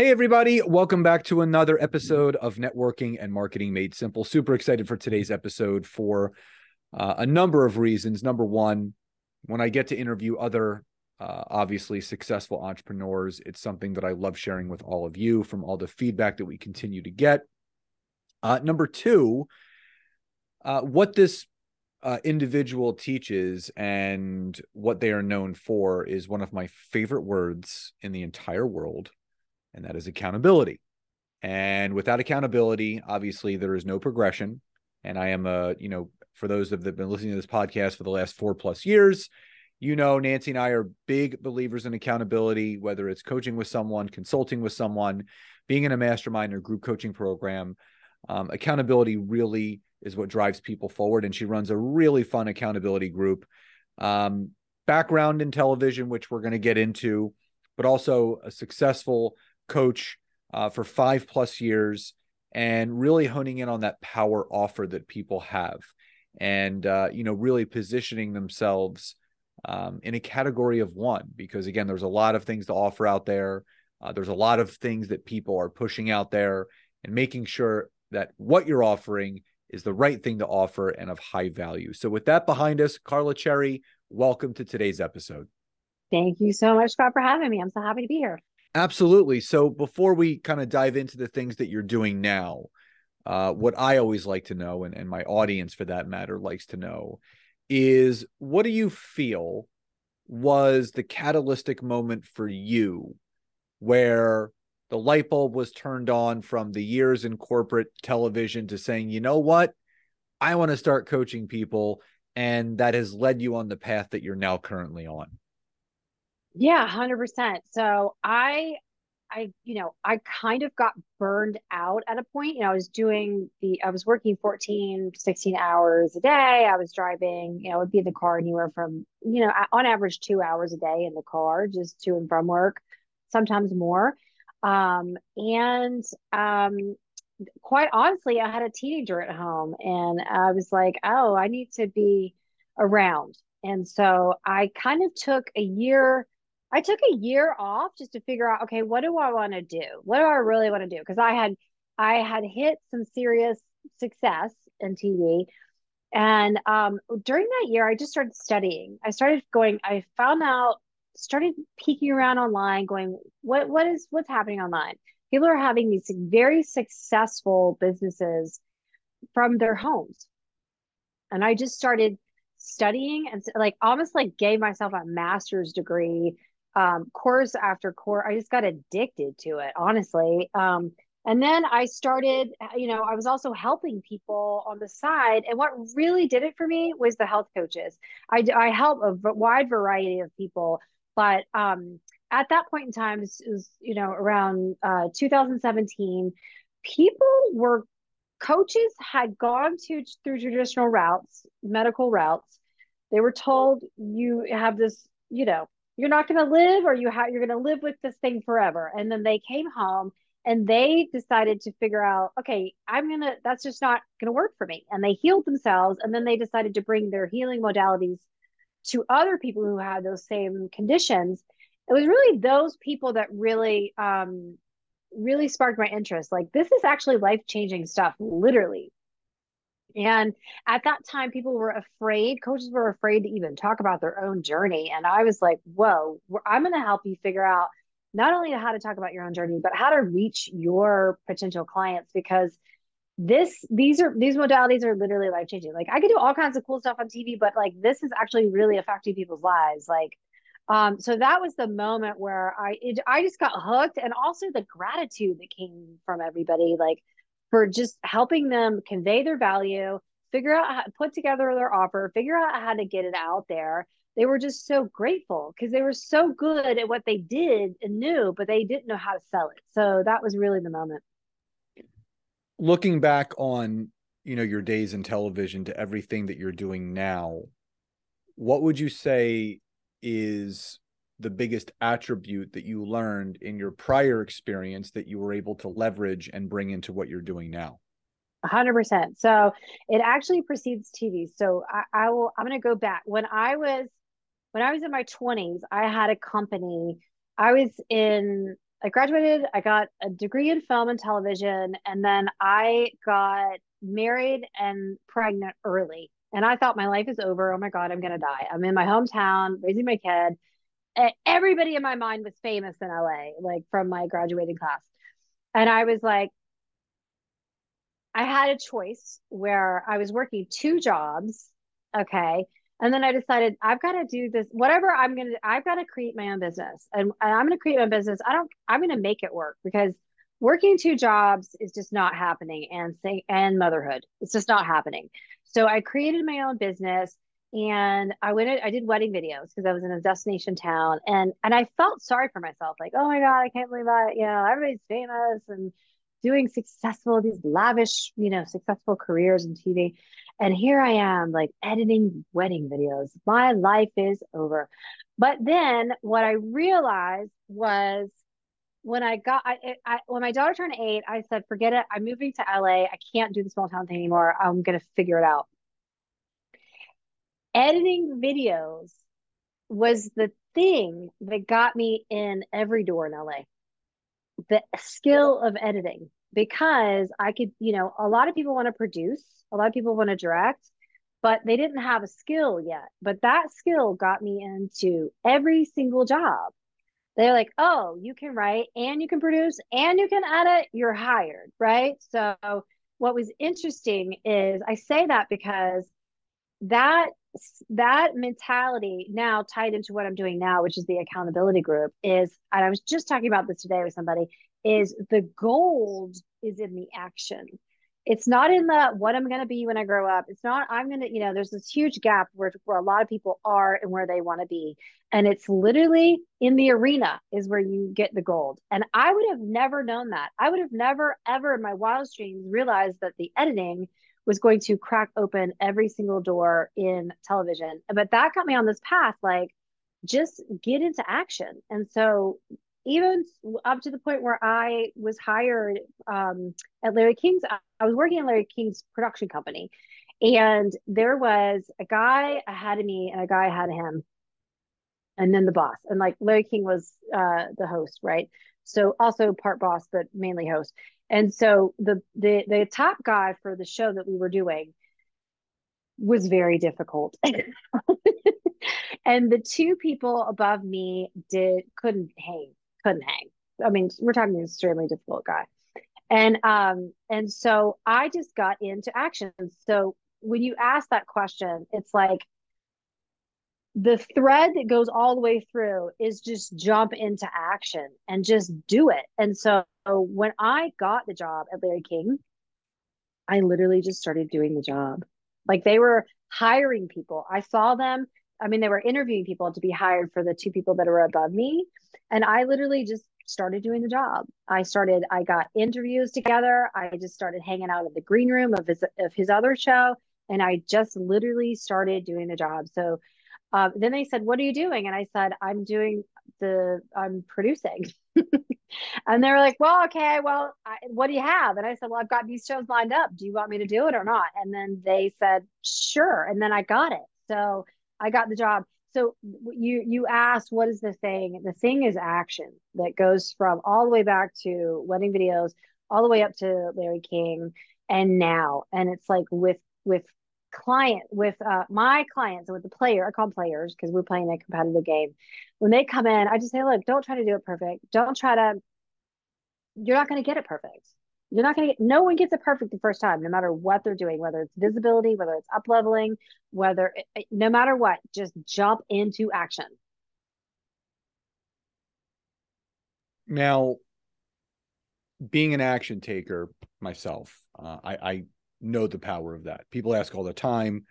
Hey, everybody. Welcome back to another episode of Networking and Marketing Made Simple. Super excited for today's episode for uh, a number of reasons. Number one, when I get to interview other uh, obviously successful entrepreneurs, it's something that I love sharing with all of you from all the feedback that we continue to get. Uh, number two, uh, what this uh, individual teaches and what they are known for is one of my favorite words in the entire world, and that is accountability. And without accountability, obviously, there is no progression. And I am a, you know, for those of that have been listening to this podcast for the last four plus years, you know, Nancy and I are big believers in accountability, whether it's coaching with someone, consulting with someone, being in a mastermind or group coaching program. Um, accountability really is what drives people forward. And she runs a really fun accountability group. Um, background in television, which we're going to get into, but also a successful coach uh, for five plus years and really honing in on that power offer that people have and uh, you know really positioning themselves um, in a category of one because again there's a lot of things to offer out there uh, there's a lot of things that people are pushing out there and making sure that what you're offering is the right thing to offer and of high value. So, with that behind us, Carla Cherry, welcome to today's episode. Thank you so much, Scott, for having me. I'm so happy to be here. Absolutely. So, before we kind of dive into the things that you're doing now, uh, what I always like to know, and, and my audience for that matter likes to know, is what do you feel was the catalytic moment for you where the light bulb was turned on from the years in corporate television to saying, you know what? I want to start coaching people. And that has led you on the path that you're now currently on. Yeah, 100%. So I, I, you know, I kind of got burned out at a point. You know, I was doing the, I was working 14, 16 hours a day. I was driving, you know, I would be in the car anywhere from, you know, on average two hours a day in the car, just to and from work, sometimes more. Um, and um, quite honestly, I had a teenager at home and I was like, oh, I need to be around. And so I kind of took a year. I took a year off just to figure out, okay, what do I want to do? What do I really want to do? Because I had I had hit some serious success in TV. And um, during that year, I just started studying. I started going, I found out started peeking around online, going, what what is what's happening online? People are having these very successful businesses from their homes. And I just started studying and like almost like gave myself a master's degree um, course after course. I just got addicted to it, honestly. Um, and then I started, you know, I was also helping people on the side. And what really did it for me was the health coaches. I, I help a wide variety of people but um, at that point in time, it was, you know, around uh, 2017, people were coaches had gone to through traditional routes, medical routes. They were told you have this, you know, you're not going to live or you have you're going to live with this thing forever. And then they came home and they decided to figure out, okay, I'm going to that's just not going to work for me. And they healed themselves and then they decided to bring their healing modalities to other people who had those same conditions it was really those people that really um really sparked my interest like this is actually life changing stuff literally and at that time people were afraid coaches were afraid to even talk about their own journey. And i was like whoa i'm going to help you figure out not only how to talk about your own journey but how to reach your potential clients because this these are these modalities are literally life changing like i could do all kinds of cool stuff on tv but like this is actually really affecting people's lives. Like um so that was the moment where i it, i just got hooked and also the gratitude that came from everybody. Like for just helping them convey their value figure out how put together their offer, figure out how to get it out there. They were just so grateful because they were so good at what they did and knew, but they didn't know how to sell it. So that was really the moment. Looking back on, you know, your days in television to everything that you're doing now, what would you say is the biggest attribute that you learned in your prior experience that you were able to leverage and bring into what you're doing now? 100%. So it actually precedes TV. So I, I will, I'm going to go back. When I was, when I was in my 20s, I had a company. I was in, I graduated, I got a degree in film and television, and then I got married and pregnant early. And I thought my life is over. Oh my God, I'm going to die. I'm in my hometown raising my kid everybody in my mind was famous in LA, like from my graduating class. And I was like, I had a choice where I was working two jobs. Okay. And then I decided I've got to do this, whatever I'm going to, I've got to create my own business and, and I'm going to create my business. I don't, I'm going to make it work because working two jobs is just not happening and say, and motherhood. It's just not happening. So I created my own business and I went I did wedding videos because I was in a destination town and and I felt sorry for myself like oh my god I can't believe I you know everybody's famous and doing successful these lavish you know successful careers in TV and here I am like editing wedding videos. My life is over. But then what I realized was when I got I, I when my daughter turned 8 I said forget it. I'm moving to LA I can't do the small town thing anymore. I'm going to figure it out editing videos was the thing that got me in every door in LA. The skill of editing, because I could, you know, a lot of people want to produce, a lot of people want to direct, but they didn't have a skill yet. But that skill got me into every single job. They're like, oh, you can write and you can produce and you can edit, you're hired, right? So, what was interesting is I say that because that that mentality now tied into what I'm doing now, which is the accountability group, is, and I was just talking about this today with somebody, is the gold is in the action. It's not in the what I'm going to be when I grow up. It's not, I'm going to, you know, there's this huge gap where, where a lot of people are and where they want to be. And it's literally in the arena is where you get the gold. And I would have never known that. I would have never, ever in my wildest dreams realized that the editing was going to crack open every single door in television. But that got me on this path like, just get into action. And so, even up to the point where I was hired um, at Larry King's, I was working at Larry King's production company. And there was a guy ahead of me and a guy ahead of him, and then the boss. And like Larry King was uh, the host, right? So also part boss, but mainly host. And so the the the top guy for the show that we were doing was very difficult. and the two people above me did couldn't hang, couldn't hang. I mean, we're talking an extremely difficult guy. And um and so I just got into action. So when you ask that question, it's like the thread that goes all the way through is just jump into action and just do it. And so when I got the job at Larry King, I literally just started doing the job. Like they were hiring people. I saw them. I mean, they were interviewing people to be hired for the two people that were above me. And I literally just started doing the job. I started, I got interviews together. I just started hanging out in the green room of his of his other show. And I just literally started doing the job. So uh, then they said, "What are you doing?" And I said, "I'm doing the I'm producing." and they were like, "Well, okay, well, I, what do you have?" And I said, "Well, I've got these shows lined up. Do you want me to do it or not?" And then they said, "Sure." And then I got it. So I got the job. So you you asked, "What is the thing?" The thing is action that goes from all the way back to wedding videos, all the way up to Larry King, and now. And it's like with with client with uh, my clients with the player i call them players because we're playing a competitive game. When they come in i just say look don't try to do it perfect. Don't try to you're not going to get it perfect. You're not going to get no one gets it perfect the first time no matter what they're doing whether it's visibility whether it's up leveling whether it, no matter what just jump into action. Now being an action taker myself uh, I, I know the power of that. People ask all the time,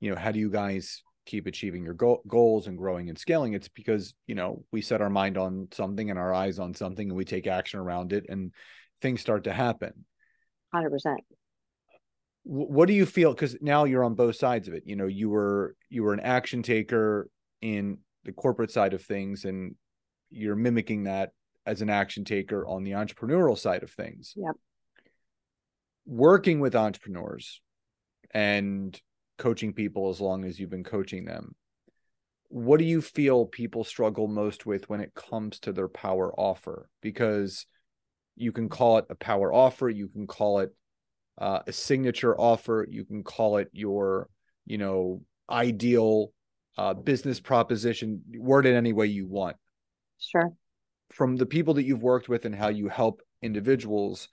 you know, how do you guys keep achieving your go- goals and growing and scaling? It's because, you know, we set our mind on something and our eyes on something and we take action around it and things start to happen. 100%. What do you feel cuz now you're on both sides of it. You know, you were you were an action taker in the corporate side of things and you're mimicking that as an action taker on the entrepreneurial side of things. Yep. Working with entrepreneurs and coaching people as long as you've been coaching them what do you feel people struggle most with when it comes to their power offer? Because you can call it a power offer you can call it uh, a signature offer you can call it your you know ideal uh, business proposition word it any way you want. Sure. From the people that you've worked with and how you help individuals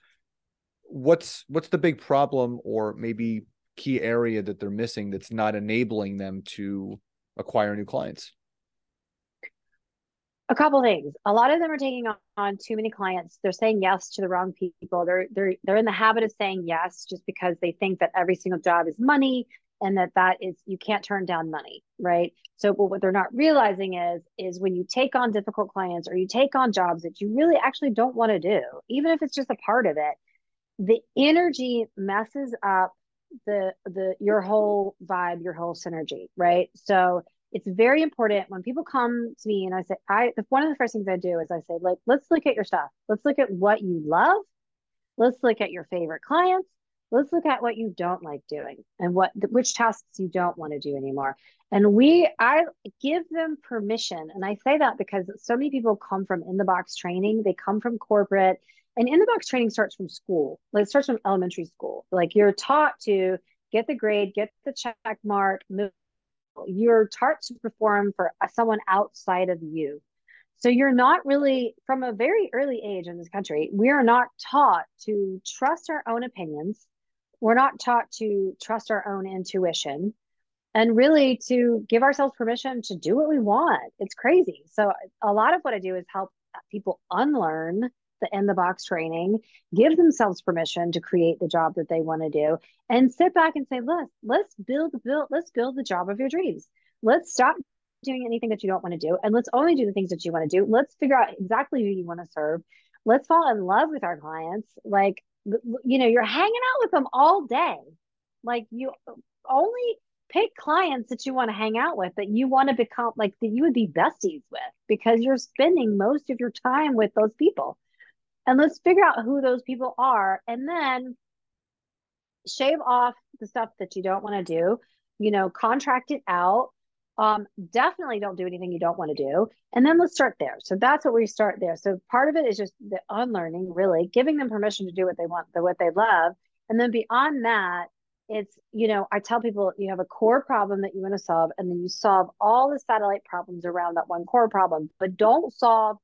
what's what's the big problem or maybe key area that they're missing that's not enabling them to acquire new clients? A couple things. A lot of them are taking on, too many clients. They're saying yes to the wrong people. They're they're they're in the habit of saying yes just because they think that every single job is money and that that is you can't turn down money, right? So what they're not realizing is is when you take on difficult clients or you take on jobs that you really actually don't want to do, even if it's just a part of it, the energy messes up the the your whole vibe your whole synergy right? So it's very important when people come to me and i say i one of the first things i do is i say like let's look at your stuff. Let's look at what you love. Let's look at your favorite clients. Let's look at what you don't like doing and what which tasks you don't want to do anymore. And we i give them permission and i say that because so many people come from in the box training. They come from corporate and in the box training starts from school like it starts from elementary school. Like you're taught to get the grade get the check mark move you're taught to perform for uh, someone outside of you. So you're not really from a very early age in this country we are not taught to trust our own opinions. We're not taught to trust our own intuition and really to give ourselves permission to do what we want. It's crazy. So a lot of what i do is help uh, people unlearn the in the box training, give themselves permission to create the job that they want to do, and sit back and say, let's let's build build let's build the job of your dreams. Let's stop doing anything that you don't want to do, and let's only do the things that you want to do. Let's figure out exactly who you want to serve. Let's fall in love with our clients. Like you know, you're hanging out with them all day. Like you only pick clients that you want to hang out with that you want to become like that you would be besties with because you're spending most of your time with those people and let's figure out who those people are and then shave off the stuff that you don't want to do you know contract it out. Um definitely don't do anything you don't want to do and then let's start there. So that's what we start there. So part of it is just the unlearning really giving them permission to do what they want the what they love. And then beyond that it's you know i tell people you have a core problem that you want to solve and then you solve all the satellite problems around that one core problem. But don't solve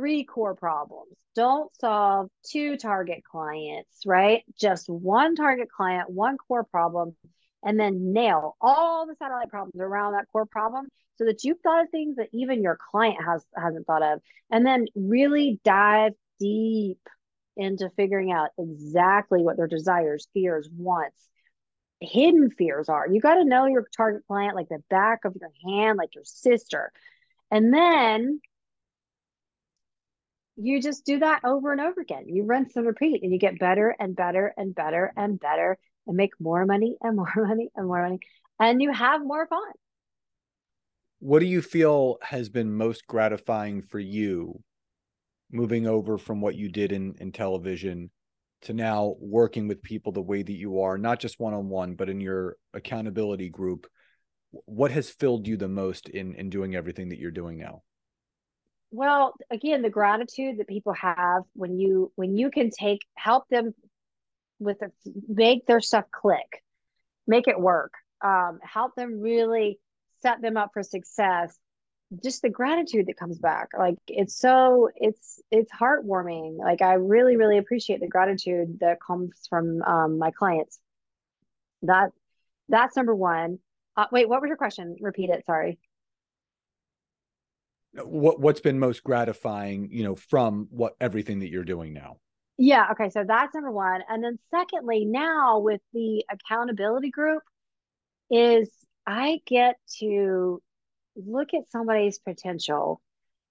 three core problems. Don't solve two target clients, right? Just one target client, one core problem, and then nail all the satellite problems around that core problem so that you've thought of things that even your client has hasn't thought of. And then really dive deep into figuring out exactly what their desires, fears, wants, hidden fears are. You got to know your target client like the back of your hand, like your sister. And then you just do that over and over again. You rinse and repeat, and you get better and better and better and better and make more money and more money and more money, and you have more fun. What do you feel has been most gratifying for you moving over from what you did in, in television to now working with people the way that you are, not just one on one, but in your accountability group? What has filled you the most in, in doing everything that you're doing now? Well again the gratitude that people have when you when you can take help them with make their stuff click make it work um, help them really set them up for success just the gratitude that comes back. Like it's so it's it's heartwarming. Like i really really appreciate the gratitude that comes from um, my clients. That that's number one. Uh, wait what was your question? Repeat it sorry Uh, what what's been most gratifying you know from what everything that you're doing now Yeah. Okay. So that's number one. And then secondly, now with the accountability group, is I get to look at somebody's potential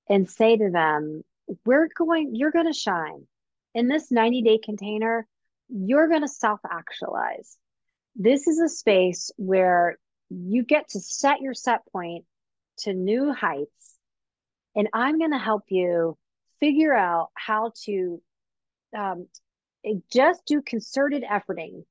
and say to them, we're going, you're going to shine in this 90 day container. You're going to self actualize. This is a space where you get to set your set point to new heights. And I'm going to help you figure out how to um, just do concerted efforting,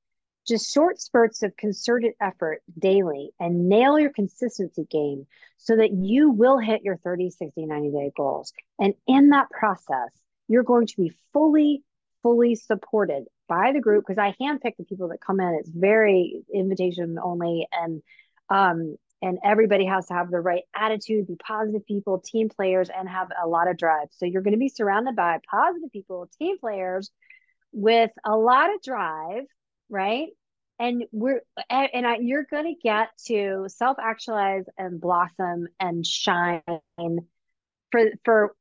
just short spurts of concerted effort daily and nail your consistency game so that you will hit your 30, 60, 90 day goals. And in that process, you're going to be fully, fully supported by the group because I handpick the people that come in. It's very invitation only. And um, and everybody has to have the right attitude, be positive people, team players, and have a lot of drive. So you're going to be surrounded by positive people, team players with a lot of drive, right? And we're and I, you're going to get to self actualize and blossom and shine for for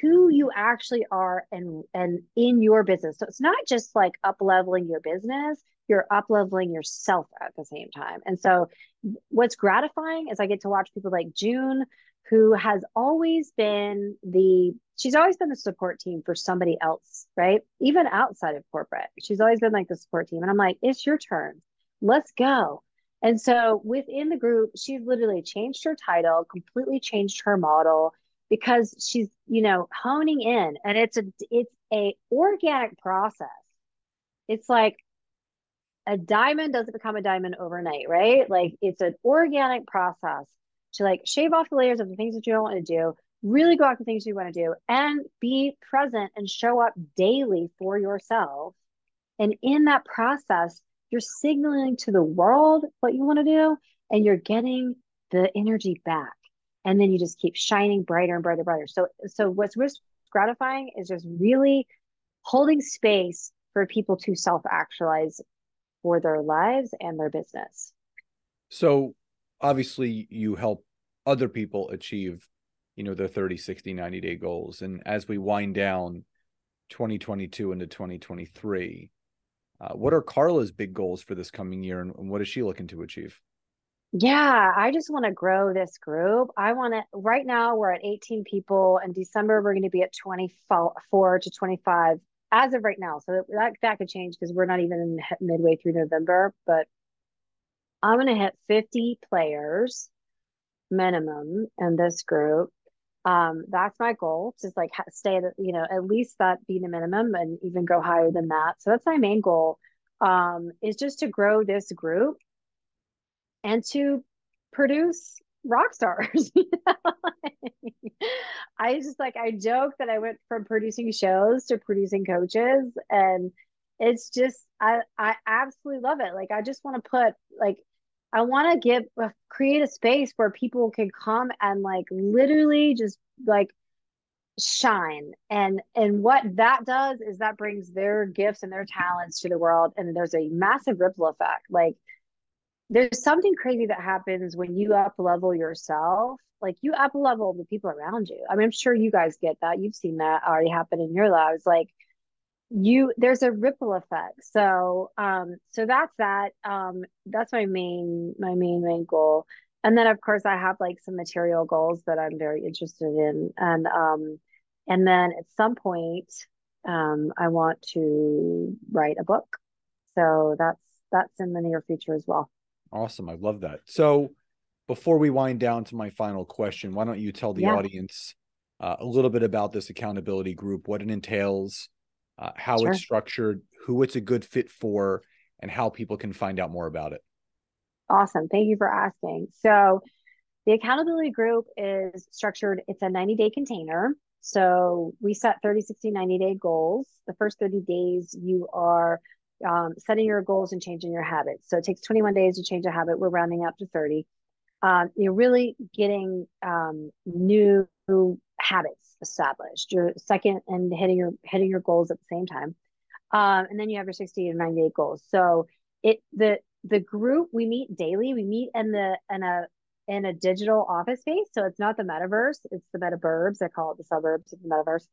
who you actually are and and in your business. So it's not just like up leveling your business, you're up leveling yourself at the same time. And so what's gratifying is I get to watch people like June, who has always been the she's always been the support team for somebody else, right? Even outside of corporate. She's always been like the support team. And I'm like, it's your turn. Let's go. And so within the group, she's literally changed her title, completely changed her model because she's, you know, honing in and it's a it's a organic process. It's like a diamond doesn't become a diamond overnight, right? Like it's an organic process to like shave off the layers of the things that you don't want to do, really go after things you want to do, and be present and show up daily for yourself. And in that process, you're signaling to the world what you want to do, and you're getting the energy back. And then you just keep shining brighter and brighter, and brighter. So, so what's gratifying is just really holding space for people to self actualize for their lives and their business. So obviously you help other people achieve, you know, their 30, 60, 90 day goals. And as we wind down 2022 into 2023, uh, what are Carla's big goals for this coming year and, and what is she looking to achieve? Yeah, I just want to grow this group. I want to, right now, we're at 18 people. In December, we're going to be at 24 to 25 as of right now. So that that could change because we're not even midway through November. But I'm gonna hit 50 players minimum in this group. Um, that's my goal to like stay at you know at least that be the minimum and even go higher than that. So that's my main goal. Um, is just to grow this group and to produce rock stars. I just like I joke that I went from producing shows to producing coaches and it's just I I absolutely love it. Like I just want to put like I want to give uh, create a space where people can come and like literally just like shine and and what that does is that brings their gifts and their talents to the world and there's a massive ripple effect like there's something crazy that happens when you up level yourself like you up level the people around you. I mean i'm sure you guys get that. You've seen that already happen in your lives. Like you there's a ripple effect. So um so that's that. Um that's my main my main main goal. And then of course i have like some material goals that i'm very interested in. And um and then at some point um i want to write a book. So that's that's in the near future as well Awesome. I love that. So before we wind down to my final question, why don't you tell the yeah. audience uh, a little bit about this accountability group, what it entails, uh, how sure. it's structured, who it's a good fit for, and how people can find out more about it? Awesome. Thank you for asking. So, the accountability group is structured, it's a 90 day container. So, we set 30, 60, 90 day goals. The first 30 days, you are um, setting your goals and changing your habits. So it takes 21 days to change a habit. We're rounding up to 30. Um, you're really getting um, new habits established. You're second and hitting your hitting your goals at the same time. Um, and then you have your 60 and 98 goals. So it the the group we meet daily. We meet in the in a in a digital office space. So it's not the metaverse, it's the metaburbs. I call it the suburbs of the metaverse.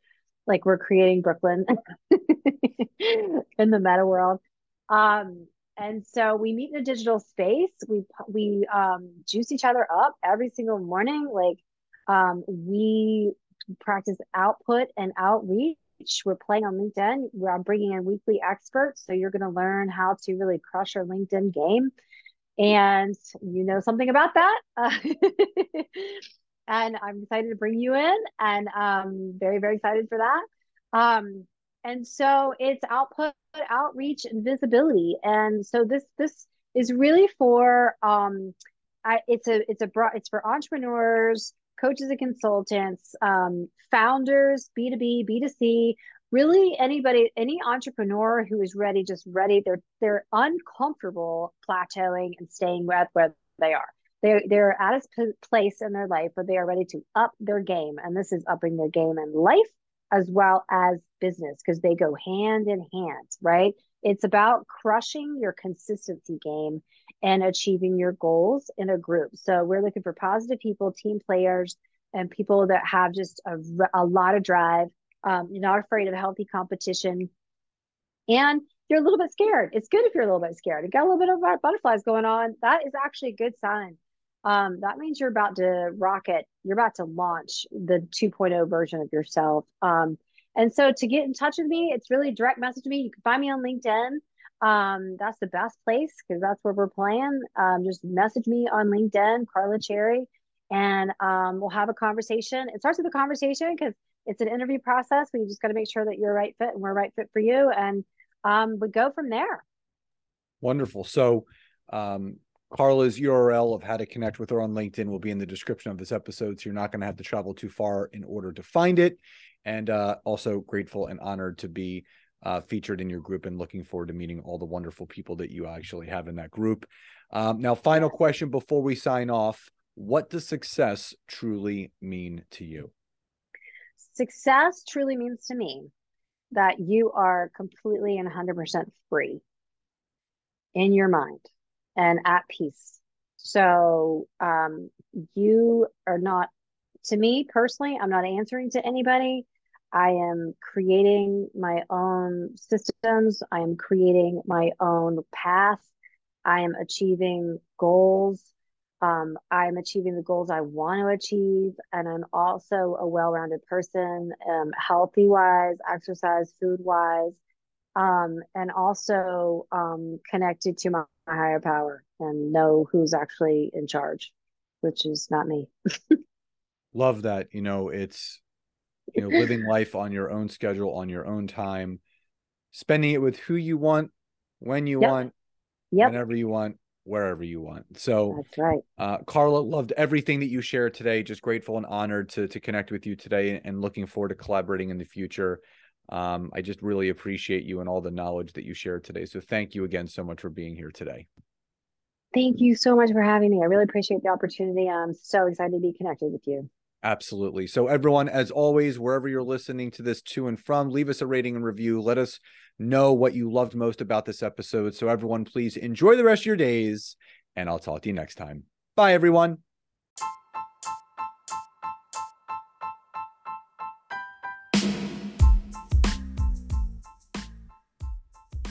Like we're creating Brooklyn in the meta world. Um, and so we meet in a digital space. We we um, juice each other up every single morning. Like um, we practice output and outreach. We're playing on LinkedIn. We're bringing in weekly experts, so you're going to learn how to really crush your LinkedIn game. And you know something about that. Uh, and I'm excited to bring you in, and um, very very excited for that. Um, and so it's output, outreach, and visibility. And so this this is really for um, I, it's a it's a broad it's for entrepreneurs, coaches and consultants, um, founders, B two B, B two C. Really, anybody, any entrepreneur who is ready, just ready. They're they're uncomfortable plateauing and staying with where they are. They're they're at a place in their life where they are ready to up their game, and this is upping their game in life as well as business because they go hand in hand, right? It's about crushing your consistency game and achieving your goals in a group. So we're looking for positive people, team players, and people that have just a, a lot of drive. Um, you're not afraid of healthy competition, and you're a little bit scared. It's good if you're a little bit scared. You got a little bit of butterflies going on. That is actually a good sign um, that means you're about to rocket, you're about to launch the 2.0 version of yourself. Um, and so to get in touch with me, it's really direct message me. You can find me on LinkedIn. Um, that's the best place because that's where we're playing. Um, just message me on LinkedIn, Carla Cherry, and um, we'll have a conversation. It starts with a conversation because it's an interview process. We just got to make sure that you're a right fit and we're a right fit for you. And um, we go from there. Wonderful. So, um, Carla's URL of how to connect with her on LinkedIn will be in the description of this episode. So you're not going to have to travel too far in order to find it. And uh, also grateful and honored to be uh, featured in your group and looking forward to meeting all the wonderful people that you actually have in that group. Um, now, final question before we sign off What does success truly mean to you? Success truly means to me that you are completely and 100% free in your mind and at peace. So um, you are not, to me personally, I'm not answering to anybody. I am creating my own systems. I am creating my own path. I am achieving goals. Um, I'm achieving the goals I want to achieve. And I'm also a well rounded person, um, healthy wise, exercise, food wise um, and also um, connected to my, my higher power and know who's actually in charge, which is not me. Love that. You know, it's you know living life on your own schedule, on your own time, spending it with who you want, when you yep. want, yep. whenever you want, wherever you want. So that's right. Uh, Carla, loved everything that you shared today. Just grateful and honored to to connect with you today, and looking forward to collaborating in the future. Um, I just really appreciate you and all the knowledge that you shared today. So thank you again so much for being here today. Thank you so much for having me. I really appreciate the opportunity. I'm so excited to be connected with you. Absolutely. So, everyone, as always, wherever you're listening to this to and from, leave us a rating and review. Let us know what you loved most about this episode. So, everyone, please enjoy the rest of your days, and I'll talk to you next time. Bye, everyone.